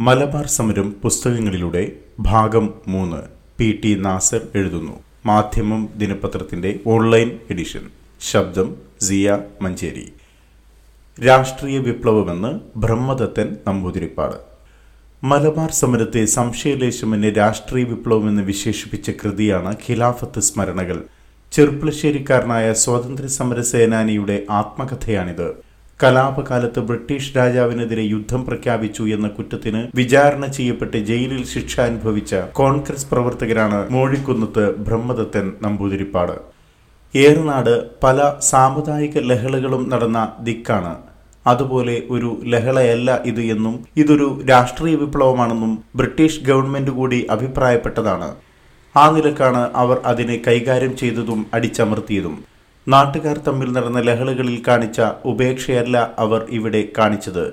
മലബാർ സമരം പുസ്തകങ്ങളിലൂടെ ഭാഗം മൂന്ന്. പി. ടി. നാസർ എഴുതുന്നു. മാധ്യമം ദിനപത്രത്തിന്റെ ഓൺലൈൻ എഡിഷൻ. ശബ്ദം സിയ മഞ്ചേരി. രാഷ്ട്രീയ വിപ്ലവമെന്ന് ബ്രഹ്മദത്തൻ നമ്പൂതിരിപ്പാട്. മലബാർ സമരത്തെ സംശയലേശമെന്ന് രാഷ്ട്രീയ വിപ്ലവമെന്ന് വിശേഷിപ്പിച്ച കൃതിയാണ് ഖിലാഫത്ത് സ്മരണകൾ. ചെറുപ്പളശ്ശേരിക്കാരനായ സ്വാതന്ത്ര്യ സമര സേനാനിയുടെ ആത്മകഥയാണിത്. കലാപകാലത്ത് ബ്രിട്ടീഷ് രാജാവിനെതിരെ യുദ്ധം പ്രഖ്യാപിച്ചു എന്ന കുറ്റത്തിന് വിചാരണ ചെയ്യപ്പെട്ട് ജയിലിൽ ശിക്ഷ അനുഭവിച്ച കോൺഗ്രസ് പ്രവർത്തകരാണ് മോഴിക്കുന്നത്ത് ബ്രഹ്മദത്തൻ നമ്പൂതിരിപ്പാട്. ഏറനാട് പല സാമുദായിക ലഹളകളും നടന്ന ദിക്കാണ്. അതുപോലെ ഒരു ലഹളയല്ല ഇത് എന്നും ഇതൊരു രാഷ്ട്രീയ വിപ്ലവമാണെന്നും ബ്രിട്ടീഷ് ഗവൺമെന്റ് കൂടി അഭിപ്രായപ്പെട്ടതാണ്. ആ നിലക്കാണ് അവർ അതിനെ കൈകാര്യം ചെയ്തതും അടിച്ചമർത്തിയതും. നാട്ടുകാർ തമ്മിൽ നടന്ന ലഹളകളിൽ കാണിച്ച ഉപേക്ഷയല്ല അവർ ഇവിടെ കാണിച്ചത്.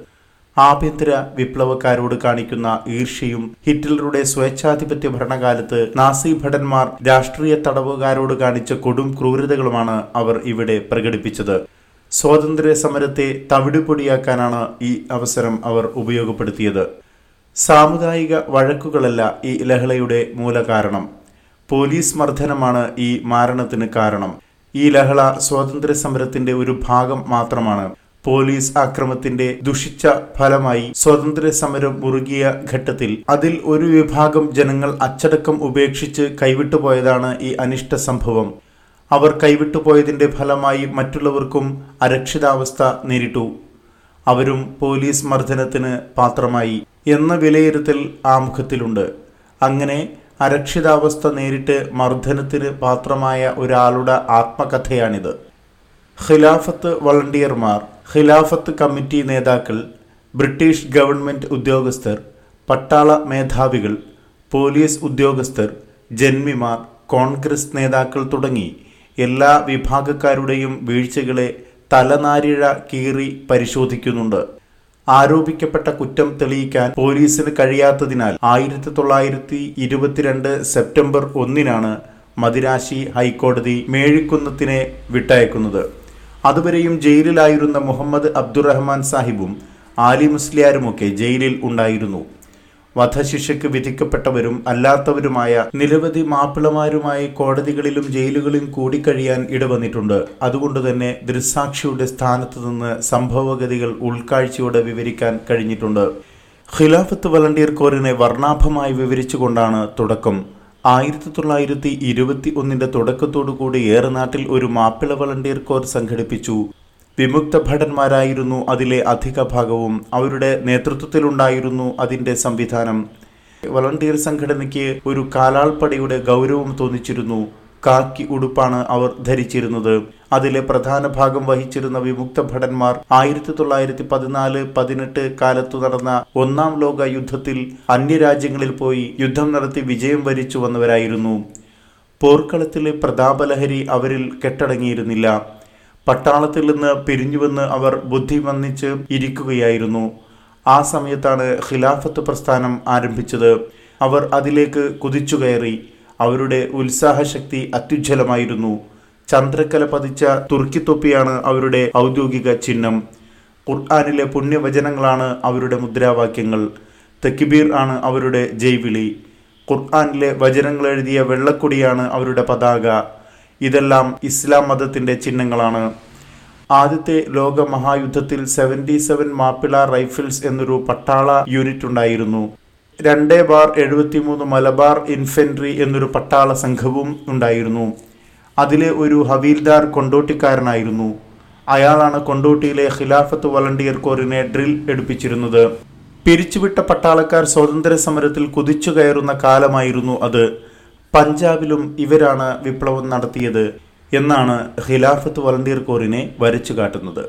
ആഭ്യന്തര വിപ്ലവക്കാരോട് കാണിക്കുന്ന ഈർഷ്യയും ഹിറ്റ്ലറുടെ സ്വേച്ഛാധിപത്യ ഭരണകാലത്ത് നാസി ഭടന്മാർ രാഷ്ട്രീയ തടവുകാരോട് കാണിച്ച കൊടും ക്രൂരതകളുമാണ് അവർ ഇവിടെ പ്രകടിപ്പിച്ചത്. സ്വാതന്ത്ര്യ സമരത്തെ തവിടുപൊടിയാക്കാനാണ് ഈ അവസരം അവർ ഉപയോഗപ്പെടുത്തിയത്. സാമുദായിക വഴക്കുകളല്ല ഈ ലഹളയുടെ മൂലകാരണം. പോലീസ് മർദ്ദനമാണ് ഈ മാരണത്തിന് കാരണം. ഈ ലഹള സ്വാതന്ത്ര്യ സമരത്തിന്റെ ഒരു ഭാഗം മാത്രമാണ്. പോലീസ് ആക്രമത്തിന്റെ ദുഷിച്ച ഫലമായി സ്വാതന്ത്ര്യ സമരം മുറുകിയ ഘട്ടത്തിൽ അതിൽ ഒരു വിഭാഗം ജനങ്ങൾ അച്ചടക്കം ഉപേക്ഷിച്ച് കൈവിട്ടുപോയതാണ് ഈ അനിഷ്ട സംഭവം. അവർ കൈവിട്ടുപോയതിന്റെ ഫലമായി മറ്റുള്ളവർക്കും അരക്ഷിതാവസ്ഥ നേരിട്ടു. അവരും പോലീസ് മർദ്ദനത്തിന് പാത്രമായി. എന്ന വിലയിരുത്തൽ ആമുഖത്തിലുണ്ട് അങ്ങനെ അരക്ഷിതാവസ്ഥ നേരിട്ട് മർദ്ദനത്തിന് പാത്രമായ ഒരാളുടെ ആത്മകഥയാണിത്. ഖിലാഫത്ത് വളണ്ടിയർമാർ ഖിലാഫത്ത് കമ്മിറ്റി നേതാക്കൾ ബ്രിട്ടീഷ് ഗവൺമെന്റ് ഉദ്യോഗസ്ഥർ പട്ടാള മേധാവികൾ പോലീസ് ഉദ്യോഗസ്ഥർ ജന്മിമാർ കോൺഗ്രസ് നേതാക്കൾ തുടങ്ങി എല്ലാ വിഭാഗക്കാരുടെയും വീഴ്ചകളെ തലനാരിഴ കീറി പരിശോധിക്കുന്നുണ്ട്. ആരോപിക്കപ്പെട്ട കുറ്റം തെളിയിക്കാൻ പോലീസിന് കഴിയാത്തതിനാൽ ആയിരത്തി തൊള്ളായിരത്തി ഇരുപത്തിരണ്ട് സെപ്റ്റംബർ ഒന്നിനാണ് മദിരാശി ഹൈക്കോടതി മേഴിക്കുന്നത്തിനെ വിട്ടയക്കുന്നത്. അതുവരെയും ജയിലിലായിരുന്ന മുഹമ്മദ് അബ്ദുറഹ്മാൻ സാഹിബും ആലി മുസ്ലിയാരുമൊക്കെ ജയിലിൽ ഉണ്ടായിരുന്നു. വധശിക്ഷയ്ക്ക് വിധിക്കപ്പെട്ടവരും അല്ലാത്തവരുമായ നിരവധി മാപ്പിളമാരുമായി കോടതികളിലും ജയിലുകളിലും കൂടിക്കഴിയാൻ ഇടവന്നിട്ടുണ്ട്. അതുകൊണ്ട് തന്നെ ദൃസാക്ഷിയുടെ സ്ഥാനത്ത് നിന്ന് സംഭവഗതികൾ ഉൾക്കാഴ്ചയോടെ വിവരിക്കാൻ കഴിഞ്ഞിട്ടുണ്ട്. ഖിലാഫത്ത് വളണ്ടിയർ കോറിനെ വർണാഭമായി വിവരിച്ചുകൊണ്ടാണ് തുടക്കം. ആയിരത്തി തൊള്ളായിരത്തി ഇരുപത്തി ഒന്നിന്റെ തുടക്കത്തോടുകൂടി ഏറനാട്ടിൽ ഒരു മാപ്പിള വളണ്ടിയർ കോർ സംഘടിപ്പിച്ചു. വിമുക്ത ഭടന്മാരായിരുന്നു അതിലെ അധിക ഭാഗവും അവരുടെ നേതൃത്വത്തിലുണ്ടായിരുന്നു അതിന്റെ സംവിധാനം. വളണ്ടിയർ സംഘടനയ്ക്ക് ഒരു കാലാൾപ്പടയുടെ ഗൗരവം തോന്നിച്ചിരുന്നു. കാക്കി ഉടുപ്പാണ് അവർ ധരിച്ചിരുന്നത്. അതിലെ പ്രധാന ഭാഗം വഹിച്ചിരുന്ന വിമുക്ത ഭടന്മാർ ആയിരത്തി തൊള്ളായിരത്തി പതിനാല് പതിനെട്ട് കാലത്തു നടന്ന ഒന്നാം ലോക യുദ്ധത്തിൽ അന്യരാജ്യങ്ങളിൽ പോയി യുദ്ധം നടത്തി വിജയം വരിച്ചു വന്നവരായിരുന്നു. പോർക്കളത്തിലെ പ്രതാപലഹരി അവരിൽ കെട്ടടങ്ങിയിരുന്നില്ല. പട്ടാളത്തിൽ നിന്ന് പിരിഞ്ഞുവെന്ന് അവർ ബുദ്ധി വന്നിച്ച് ഇരിക്കുകയായിരുന്നു. ആ സമയത്താണ് ഖിലാഫത്ത് പ്രസ്ഥാനം ആരംഭിച്ചത്. അവർ അതിലേക്ക് കുതിച്ചു കയറി. അവരുടെ ഉത്സാഹശക്തി അത്യുജ്വലമായിരുന്നു. ചന്ദ്രക്കല പതിച്ച തുർക്കിത്തൊപ്പിയാണ് അവരുടെ ഔദ്യോഗിക ചിഹ്നം. ഖുർആാനിലെ പുണ്യവചനങ്ങളാണ് അവരുടെ മുദ്രാവാക്യങ്ങൾ. തെക്കിബീർ ആണ് അവരുടെ ജയ്വിളി. ഖുർആാനിലെ വചനങ്ങൾ എഴുതിയ വെള്ളക്കൊടിയാണ് അവരുടെ പതാക. ഇതെല്ലാം ഇസ്ലാം മതത്തിന്റെ ചിഹ്നങ്ങളാണ്. ആദ്യത്തെ ലോക മഹായുദ്ധത്തിൽ സെവന്റി സെവൻ മാപ്പിള റൈഫിൾസ് എന്നൊരു പട്ടാള യൂണിറ്റ് ഉണ്ടായിരുന്നു. രണ്ടേ ബാർ എഴുപത്തിമൂന്ന് മലബാർ ഇൻഫെൻട്രി എന്നൊരു പട്ടാള സംഘവും ഉണ്ടായിരുന്നു. അതിലെ ഒരു ഹവീൽദാർ കൊണ്ടോട്ടിക്കാരനായിരുന്നു. അയാളാണ് കൊണ്ടോട്ടിയിലെ ഖിലാഫത്ത് വളണ്ടിയർ കോറിനെ ഡ്രിൽ എടുപ്പിച്ചിരുന്നത്. പിരിച്ചുവിട്ട പട്ടാളക്കാർ സ്വാതന്ത്ര്യ സമരത്തിൽ കുതിച്ചു കയറുന്ന കാലമായിരുന്നു അത്. പഞ്ചാബിലും ഇവരാണ് വിപ്ലവം നടത്തിയത് എന്നാണ് ഖിലാഫത്ത് വളണ്ടിയർ കോറിനെ വരച്ചു കാട്ടുന്നത്.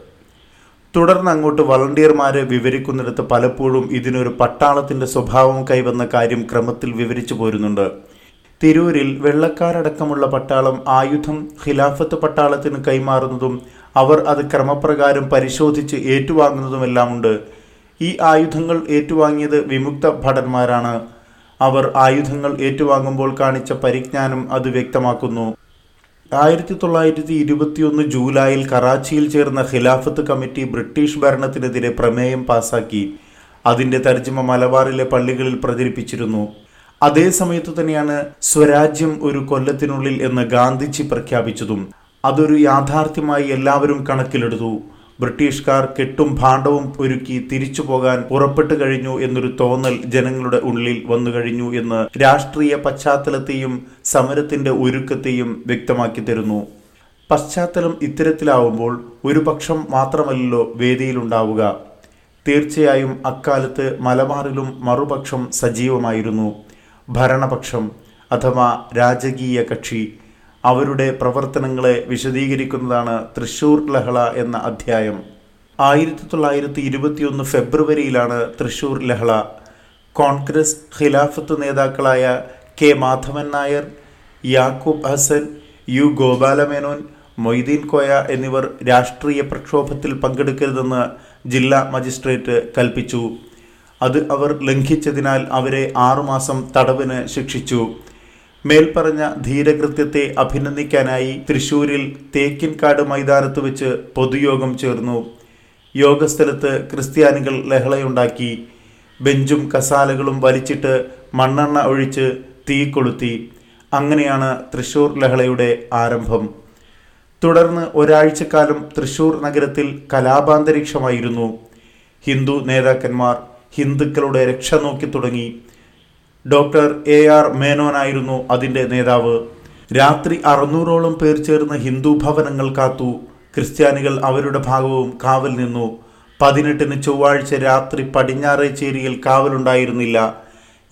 തുടർന്ന് അങ്ങോട്ട് വളണ്ടിയർമാരെ വിവരിക്കുന്നിടത്ത് പലപ്പോഴും ഇതിനൊരു പട്ടാളത്തിന്റെ സ്വഭാവം കൈവന്ന കാര്യം ക്രമത്തിൽ വിവരിച്ചു പോരുന്നുണ്ട്. തിരൂരിൽ വെള്ളക്കാരടക്കമുള്ള പട്ടാളം ആയുധം ഖിലാഫത്ത് പട്ടാളത്തിന് കൈമാറുന്നതും അവർ അത് ക്രമപ്രകാരം പരിശോധിച്ച് ഏറ്റുവാങ്ങുന്നതുമെല്ലാമുണ്ട്. ഈ ആയുധങ്ങൾ ഏറ്റുവാങ്ങിയത് വിമുക്ത ഭടന്മാരാണ്. അവർ ആയുധങ്ങൾ ഏറ്റുവാങ്ങുമ്പോൾ കാണിച്ച പരിജ്ഞാനം അത് വ്യക്തമാക്കുന്നു. ആയിരത്തി തൊള്ളായിരത്തി ഇരുപത്തിയൊന്ന് ജൂലൈയിൽ കറാച്ചിയിൽ ചേർന്ന ഖിലാഫത്ത് കമ്മിറ്റി ബ്രിട്ടീഷ് ഭരണത്തിനെതിരെ പ്രമേയം പാസാക്കി. അതിന്റെ തർജമ മലബാറിലെ പള്ളികളിൽ പ്രചരിപ്പിച്ചിരുന്നു. അതേ സമയത്തു തന്നെയാണ് സ്വരാജ്യം ഒരു കൊല്ലത്തിനുള്ളിൽ എന്ന് ഗാന്ധിജി പ്രഖ്യാപിച്ചതും. അതൊരു യാഥാർത്ഥ്യമായി എല്ലാവരും കണക്കിലെടുത്തു. ബ്രിട്ടീഷുകാർ കെട്ടും ഭാണ്ഡവും ഒരുക്കി തിരിച്ചു പോകാൻ പുറപ്പെട്ടു കഴിഞ്ഞു എന്നൊരു തോന്നൽ ജനങ്ങളുടെ ഉള്ളിൽ വന്നു കഴിഞ്ഞു എന്ന് രാഷ്ട്രീയ പശ്ചാത്തലത്തെയും സമരത്തിന്റെ ഒരുക്കത്തെയും വ്യക്തമാക്കി തരുന്നു. പശ്ചാത്തലം ഇത്തരത്തിലാവുമ്പോൾ ഒരു പക്ഷം മാത്രമല്ലല്ലോ വേദിയിലുണ്ടാവുക. തീർച്ചയായും അക്കാലത്ത് മലബാറിലും മറുപക്ഷം സജീവമായിരുന്നു. ഭരണപക്ഷം അഥവാ രാജകീയ കക്ഷി. അവരുടെ പ്രവർത്തനങ്ങളെ വിശദീകരിക്കുന്നതാണ് തൃശൂർ ലഹള എന്ന അധ്യായം. ആയിരത്തി തൊള്ളായിരത്തി ഇരുപത്തിയൊന്ന് ഫെബ്രുവരിയിലാണ് തൃശൂർ ലഹള. കോൺഗ്രസ് ഖിലാഫത്ത് നേതാക്കളായ കെ മാധവൻ നായർ യാക്കൂബ് ഹസൻ യു ഗോപാലമേനോൻ മൊയ്തീൻ കോയ എന്നിവർ രാഷ്ട്രീയ പ്രക്ഷോഭത്തിൽ പങ്കെടുക്കരുതെന്ന് ജില്ലാ മജിസ്ട്രേറ്റ് കൽപ്പിച്ചു. അത് അവർ ലംഘിച്ചതിനാൽ അവരെ ആറുമാസം തടവിന് ശിക്ഷിച്ചു. മേൽപ്പറഞ്ഞ ധീരകൃത്യത്തെ അഭിനന്ദിക്കാനായി തൃശൂരിൽ തേക്കിൻകാട് മൈതാനത്ത് വെച്ച് പൊതുയോഗം ചേർന്നു. യോഗസ്ഥലത്ത് ക്രിസ്ത്യാനികൾ ലഹളയുണ്ടാക്കി. ബെഞ്ചും കസാലകളും വലിച്ചിട്ട് മണ്ണെണ്ണ ഒഴിച്ച് തീ കൊളുത്തി. അങ്ങനെയാണ് തൃശൂർ ലഹളയുടെ ആരംഭം. തുടർന്ന് ഒരാഴ്ചക്കാലം തൃശൂർ നഗരത്തിൽ കലാപാന്തരീക്ഷമായിരുന്നു. ഹിന്ദു നേതാക്കന്മാർ ഹിന്ദുക്കളുടെ രക്ഷ നോക്കി തുടങ്ങി. ഡോക്ടർ എ ആർ മേനോനായിരുന്നു അതിന്റെ നേതാവ്. രാത്രി അറുന്നൂറോളം പേർ ചേർന്ന ഹിന്ദു ഭവനങ്ങൾ കാത്തു. ക്രിസ്ത്യാനികൾ അവരുടെ ഭാഗവും കാവൽ നിന്നു. പതിനെട്ടിന് ചൊവ്വാഴ്ച രാത്രി പടിഞ്ഞാറേച്ചേരിയിൽ കാവലുണ്ടായിരുന്നില്ല.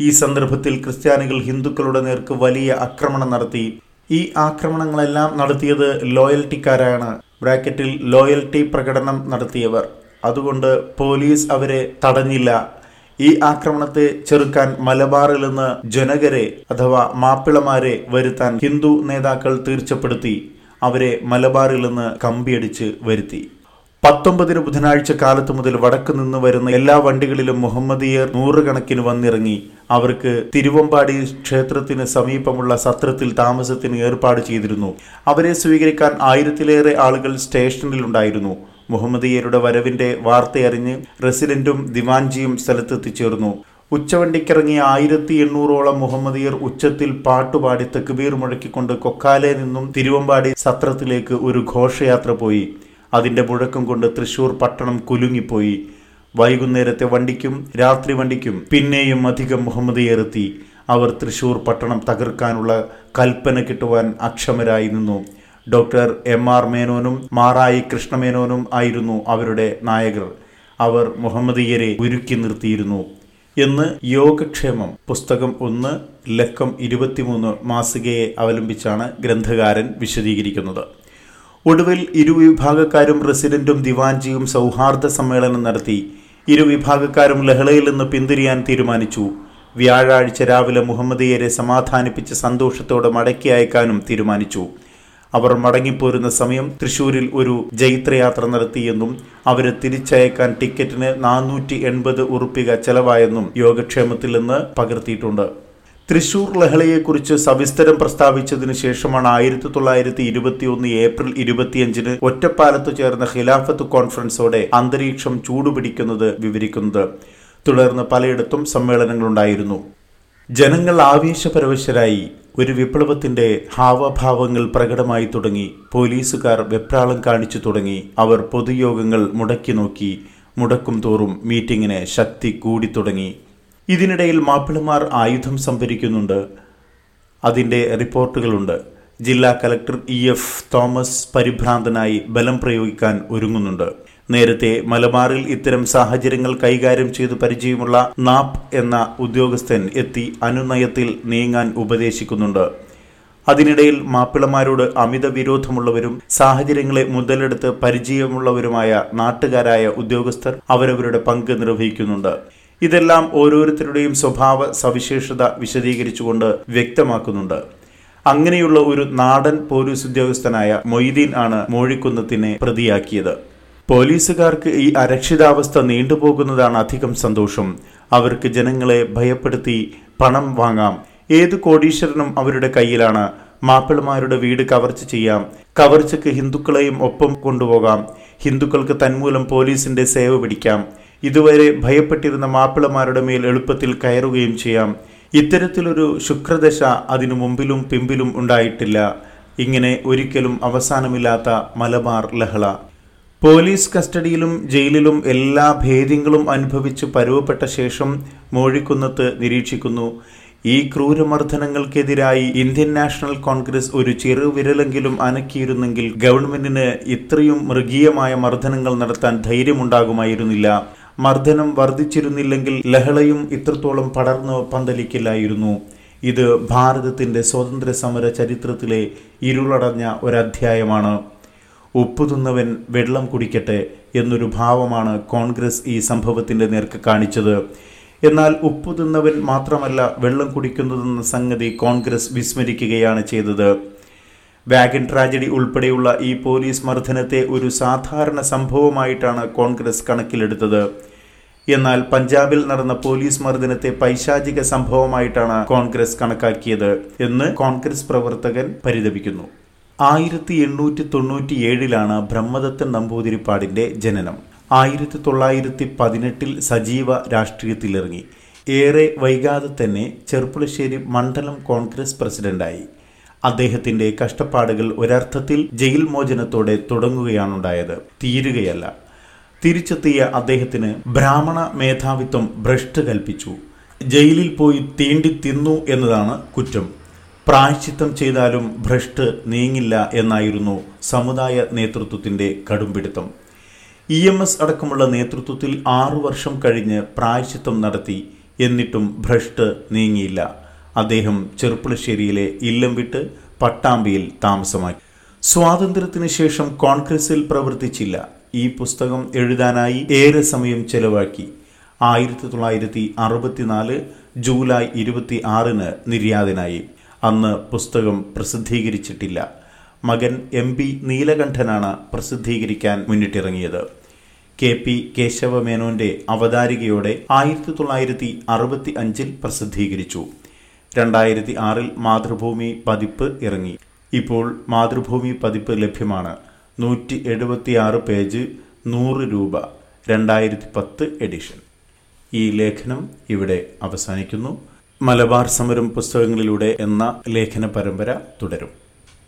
ഈ സന്ദർഭത്തിൽ ക്രിസ്ത്യാനികൾ ഹിന്ദുക്കളുടെ നേർക്ക് വലിയ ആക്രമണം നടത്തി. ഈ ആക്രമണങ്ങളെല്ലാം നടത്തിയത് ലോയൽറ്റിക്കാരാണ്. ബ്രാക്കറ്റിൽ ലോയൽറ്റി പ്രകടനം നടത്തിയവർ. അതുകൊണ്ട് പോലീസ് അവരെ തടഞ്ഞില്ല. ഈ ആക്രമണത്തെ ചെറുക്കാൻ മലബാറിൽ നിന്ന് ജനകരെ അഥവാ മാപ്പിളമാരെ വരുത്താൻ ഹിന്ദു നേതാക്കൾ തീർച്ചപ്പെടുത്തി അവരെ മലബാറിൽ നിന്ന് കമ്പിയടിച്ച് വരുത്തി. പത്തൊമ്പതിന് ബുധനാഴ്ച കാലത്ത് മുതൽ വടക്ക് നിന്ന് വരുന്ന എല്ലാ വണ്ടികളിലും മുഹമ്മദിയർ നൂറുകണക്കിന് വന്നിറങ്ങി. അവർക്ക് തിരുവമ്പാടി ക്ഷേത്രത്തിന് സമീപമുള്ള സത്രത്തിൽ താമസത്തിന് ഏർപ്പാട് ചെയ്തിരുന്നു. അവരെ സ്വീകരിക്കാൻ ആയിരത്തിലേറെ ആളുകൾ സ്റ്റേഷനിലുണ്ടായിരുന്നു. മുഹമ്മദിയരുടെ വരവിന്റെ വാർത്തയറിഞ്ഞ് റെസിഡന്റും ദിവാൻജിയും സ്ഥലത്തെത്തിച്ചേർന്നു. ഉച്ചവണ്ടിക്കിറങ്ങിയ ആയിരത്തി എണ്ണൂറോളം മുഹമ്മദിയർ ഉച്ചത്തിൽ പാട്ടുപാടി തെക്കുബീർ മുഴക്കിക്കൊണ്ട് കൊക്കാലെ നിന്നും തിരുവമ്പാടി സത്രത്തിലേക്ക് ഒരു ഘോഷയാത്ര പോയി. അതിന്റെ മുഴക്കം കൊണ്ട് തൃശൂർ പട്ടണം കുലുങ്ങിപ്പോയി. വൈകുന്നേരത്തെ വണ്ടിക്കും രാത്രി വണ്ടിക്കും പിന്നെയും അധികം മുഹമ്മദിയരെത്തി അവർ തൃശൂർ പട്ടണം തകർക്കാനുള്ള കൽപ്പന കിട്ടുവാൻ അക്ഷമരായി നിന്നു. ഡോക്ടർ എം ആർ മേനോനും മാറായി കൃഷ്ണമേനോനും ആയിരുന്നു അവരുടെ നായകർ. അവർ മുഹമ്മദീയരെ ഉരുക്കി നിർത്തിയിരുന്നു. എന്ന് യോഗക്ഷേമം പുസ്തകം ഒന്ന് ലക്കം ഇരുപത്തിമൂന്ന് മാസികയെ അവലംബിച്ചാണ് ഗ്രന്ഥകാരൻ വിശദീകരിക്കുന്നത്. ഒടുവിൽ ഇരുവിഭാഗക്കാരും റെസിഡന്റും ദിവാൻജിയും സൗഹാർദ്ദ സമ്മേളനം നടത്തി ഇരുവിഭാഗക്കാരും ലഹളയിൽ നിന്ന് പിന്തിരിയാൻ തീരുമാനിച്ചു. വ്യാഴാഴ്ച രാവിലെ മുഹമ്മദിയരെ സമാധാനിപ്പിച്ച് സന്തോഷത്തോടെ മടക്കി അയക്കാനും തീരുമാനിച്ചു. അവർ മടങ്ങിപ്പോരുന്ന സമയം തൃശൂരിൽ ഒരു ജൈത്രയാത്ര നടത്തിയെന്നും അവരെ തിരിച്ചയക്കാൻ ടിക്കറ്റിന് നാനൂറ്റി എൺപത് ഉറുപ്പിക ചെലവായെന്നും യോഗക്ഷേമത്തിൽ നിന്ന് പകർത്തിയിട്ടുണ്ട്. തൃശൂർ ലഹളയെക്കുറിച്ച് സവിസ്തരം പ്രസ്താവിച്ചതിന് ശേഷമാണ് ആയിരത്തി തൊള്ളായിരത്തി ഇരുപത്തി ഒന്ന് ഏപ്രിൽ ഇരുപത്തിയഞ്ചിന് ഒറ്റപ്പാലത്ത് ചേർന്ന ഖിലാഫത്ത് കോൺഫറൻസോടെ അന്തരീക്ഷം ചൂടുപിടിക്കുന്നത് വിവരിക്കുന്നത്. തുടർന്ന് പലയിടത്തും സമ്മേളനങ്ങളുണ്ടായിരുന്നു. ജനങ്ങൾ ആവേശപരവശരായി ഒരു വിപ്ലവത്തിന്റെ ഹാവഭാവങ്ങൾ പ്രകടമായി തുടങ്ങി. പോലീസുകാർ വെപ്രാളം കാണിച്ചു തുടങ്ങി. അവർ പൊതുയോഗങ്ങൾ മുടക്കി നോക്കി. മുടക്കും തോറും മീറ്റിംഗിന് ശക്തി കൂടി തുടങ്ങി. ഇതിനിടയിൽ മാപ്പിളമാർ ആയുധം സംഭരിക്കുന്നുണ്ട്. അതിന്റെ റിപ്പോർട്ടുകളുണ്ട്. ജില്ലാ കലക്ടർ ഇ എഫ് തോമസ് പരിഭ്രാന്തനായി ബലം പ്രയോഗിക്കാൻ ഒരുങ്ങുന്നുണ്ട്. നേരത്തെ മലബാറിൽ ഇത്തരം സാഹചര്യങ്ങൾ കൈകാര്യം ചെയ്ത് പരിചയമുള്ള നാപ് എന്ന ഉദ്യോഗസ്ഥൻ എത്തി അനുനയത്തിൽ നീങ്ങാൻ ഉപദേശിക്കുന്നുണ്ട്. അതിനിടയിൽ മാപ്പിളമാരോട് അമിത വിരോധമുള്ളവരും സാഹചര്യങ്ങളെ മുതലെടുത്ത് പരിചയമുള്ളവരുമായ നാട്ടുകാരായ ഉദ്യോഗസ്ഥർ അവരവരുടെ പങ്ക് നിർവഹിക്കുന്നുണ്ട്. ഇതെല്ലാം ഓരോരുത്തരുടെയും സ്വഭാവ സവിശേഷത വിശദീകരിച്ചുകൊണ്ട് വ്യക്തമാക്കുന്നുണ്ട്. അങ്ങനെയുള്ള ഒരു നാടൻ പോലീസ് ഉദ്യോഗസ്ഥനായ മൊയ്തീൻ ആണ് മോഴിക്കുന്നത്തിനെ പ്രതിയാക്കിയത്. പോലീസുകാർക്ക് ഈ അരക്ഷിതാവസ്ഥ നീണ്ടുപോകുന്നതാണ് അധികം സന്തോഷം. അവർക്ക് ജനങ്ങളെ ഭയപ്പെടുത്തി പണം വാങ്ങാം. ഏത് കോടീശ്വരനും അവരുടെ കയ്യിലാണ്. മാപ്പിളമാരുടെ വീട് കവർച്ച ചെയ്യാം. കവർച്ചയ്ക്ക് ഹിന്ദുക്കളെയും ഒപ്പം കൊണ്ടുപോകാം. ഹിന്ദുക്കൾക്ക് തന്മൂലം പോലീസിന്റെ സേവ പിടിക്കാം. ഇതുവരെ ഭയപ്പെട്ടിരുന്ന മാപ്പിളമാരുടെ മേൽ എളുപ്പത്തിൽ കയറുകയും ചെയ്യാം. ഇത്തരത്തിലൊരു ശുക്രദശ അതിനു മുമ്പിലും പിമ്പിലും ഉണ്ടായിട്ടില്ല. ഇങ്ങനെ ഒരിക്കലും അവസാനമില്ലാത്ത മലബാർ ലഹള. പോലീസ് കസ്റ്റഡിയിലും ജയിലിലും എല്ലാ ഭേദ്യങ്ങളും അനുഭവിച്ച് പരുവപ്പെട്ട ശേഷം മോഴിക്കുന്നത്ത് നിരീക്ഷിക്കുന്നു. ഈ ക്രൂരമർദ്ദനങ്ങൾക്കെതിരായി ഇന്ത്യൻ നാഷണൽ കോൺഗ്രസ് ഒരു ചെറുവിരലെങ്കിലും അനക്കിയിരുന്നെങ്കിൽ ഗവൺമെന്റിന് ഇത്രയും മൃഗീയമായ മർദ്ദനങ്ങൾ നടത്താൻ ധൈര്യമുണ്ടാകുമായിരുന്നില്ല. മർദ്ദനം വർദ്ധിച്ചിരുന്നില്ലെങ്കിൽ ലഹളയും ഇത്രത്തോളം പടർന്നു പന്തലിക്കില്ലായിരുന്നു. ഇത് ഭാരതത്തിന്റെ സ്വാതന്ത്ര്യ സമര ചരിത്രത്തിലെ ഇരുളടഞ്ഞ ഒരധ്യായമാണ്. ഉപ്പു തിന്നവൻ വെള്ളം കുടിക്കട്ടെ എന്നൊരു ഭാവമാണ് കോൺഗ്രസ് ഈ സംഭവത്തിന്റെ നേർക്ക് കാണിച്ചത്. എന്നാൽ ഉപ്പ് തിന്നവൻ മാത്രമല്ല വെള്ളം കുടിക്കുന്നതെന്ന സംഗതി കോൺഗ്രസ് വിസ്മരിക്കുകയാണ് ചെയ്തത്. വാഗൻ ട്രാജഡി ഉൾപ്പെടെയുള്ള ഈ പോലീസ് മർദ്ദനത്തെ ഒരു സാധാരണ സംഭവമായിട്ടാണ് കോൺഗ്രസ് കണക്കിലെടുത്തത്. എന്നാൽ പഞ്ചാബിൽ നടന്ന പോലീസ് മർദ്ദനത്തെ പൈശാചിക സംഭവമായിട്ടാണ് കോൺഗ്രസ് കണക്കാക്കിയത് എന്ന് കോൺഗ്രസ് പ്രവർത്തകൻ പരിതപിക്കുന്നു. ആയിരത്തി എണ്ണൂറ്റി തൊണ്ണൂറ്റി ഏഴിലാണ് ബ്രഹ്മദത്തൻ നമ്പൂതിരിപ്പാടിന്റെ ജനനം. ആയിരത്തി തൊള്ളായിരത്തി പതിനെട്ടിൽ സജീവ രാഷ്ട്രീയത്തിലിറങ്ങി. ഏറെ വൈകാതെ തന്നെ ചെർപ്പുളശ്ശേരി മണ്ഡലം കോൺഗ്രസ് പ്രസിഡന്റായി. അദ്ദേഹത്തിന്റെ കഷ്ടപ്പാടുകൾ ഒരർത്ഥത്തിൽ ജയിൽ മോചനത്തോടെ തുടങ്ങുകയാണുണ്ടായത്. തീരുകയല്ല. തിരിച്ചെത്തിയ അദ്ദേഹത്തിന് ബ്രാഹ്മണ മേധാവിത്വം ഭ്രഷ്ട് കൽപ്പിച്ചു. ജയിലിൽ പോയി തീണ്ടി തിന്നു എന്നതാണ് കുറ്റം. പ്രായശ്ചിത്തം ചെയ്താലും ഭ്രഷ്ട് നീങ്ങില്ല എന്നായിരുന്നു സമുദായ നേതൃത്വത്തിന്റെ കടുംപിടുത്തം. ഇ എം എസ് അടക്കമുള്ള നേതൃത്വത്തിൽ ആറു വർഷം കഴിഞ്ഞ് പ്രായശ്ചിത്തം നടത്തി എന്നിട്ടും ഭ്രഷ്ട് നീങ്ങിയില്ല. അദ്ദേഹം ചെറുപ്പുളശ്ശേരിയിലെ ഇല്ലം വിട്ട് പട്ടാമ്പിയിൽ താമസമാക്കി. സ്വാതന്ത്ര്യത്തിന് ശേഷം കോൺഗ്രസിൽ പ്രവർത്തിച്ചില്ല. ഈ പുസ്തകം എഴുതാനായി ഏറെ സമയം ചെലവാക്കി. ആയിരത്തി തൊള്ളായിരത്തി അറുപത്തിനാല് ജൂലൈ ഇരുപത്തി ആറിന് നിര്യാതനായി. അന്ന് പുസ്തകം പ്രസിദ്ധീകരിച്ചിട്ടില്ല. മകൻ എം പി നീലകണ്ഠനാണ് പ്രസിദ്ധീകരിക്കാൻ മുന്നിട്ടിറങ്ങിയത്. കെ പി കേശവമേനോന്റെ അവതാരികയോടെ ആയിരത്തി തൊള്ളായിരത്തി അറുപത്തി അഞ്ചിൽ പ്രസിദ്ധീകരിച്ചു. രണ്ടായിരത്തി ആറിൽ മാതൃഭൂമി പതിപ്പ് ഇറങ്ങി. ഇപ്പോൾ മാതൃഭൂമി പതിപ്പ് ലഭ്യമാണ്. നൂറ്റി എഴുപത്തിയാറ് പേജ് നൂറ് രൂപ രണ്ടായിരത്തി പത്ത് എഡിഷൻ. ഈ ലേഖനം ഇവിടെ അവസാനിക്കുന്നു. മലബാർ സമരം പുസ്തകങ്ങളിലൂടെ എന്ന ലേഖന പരമ്പര തുടരും.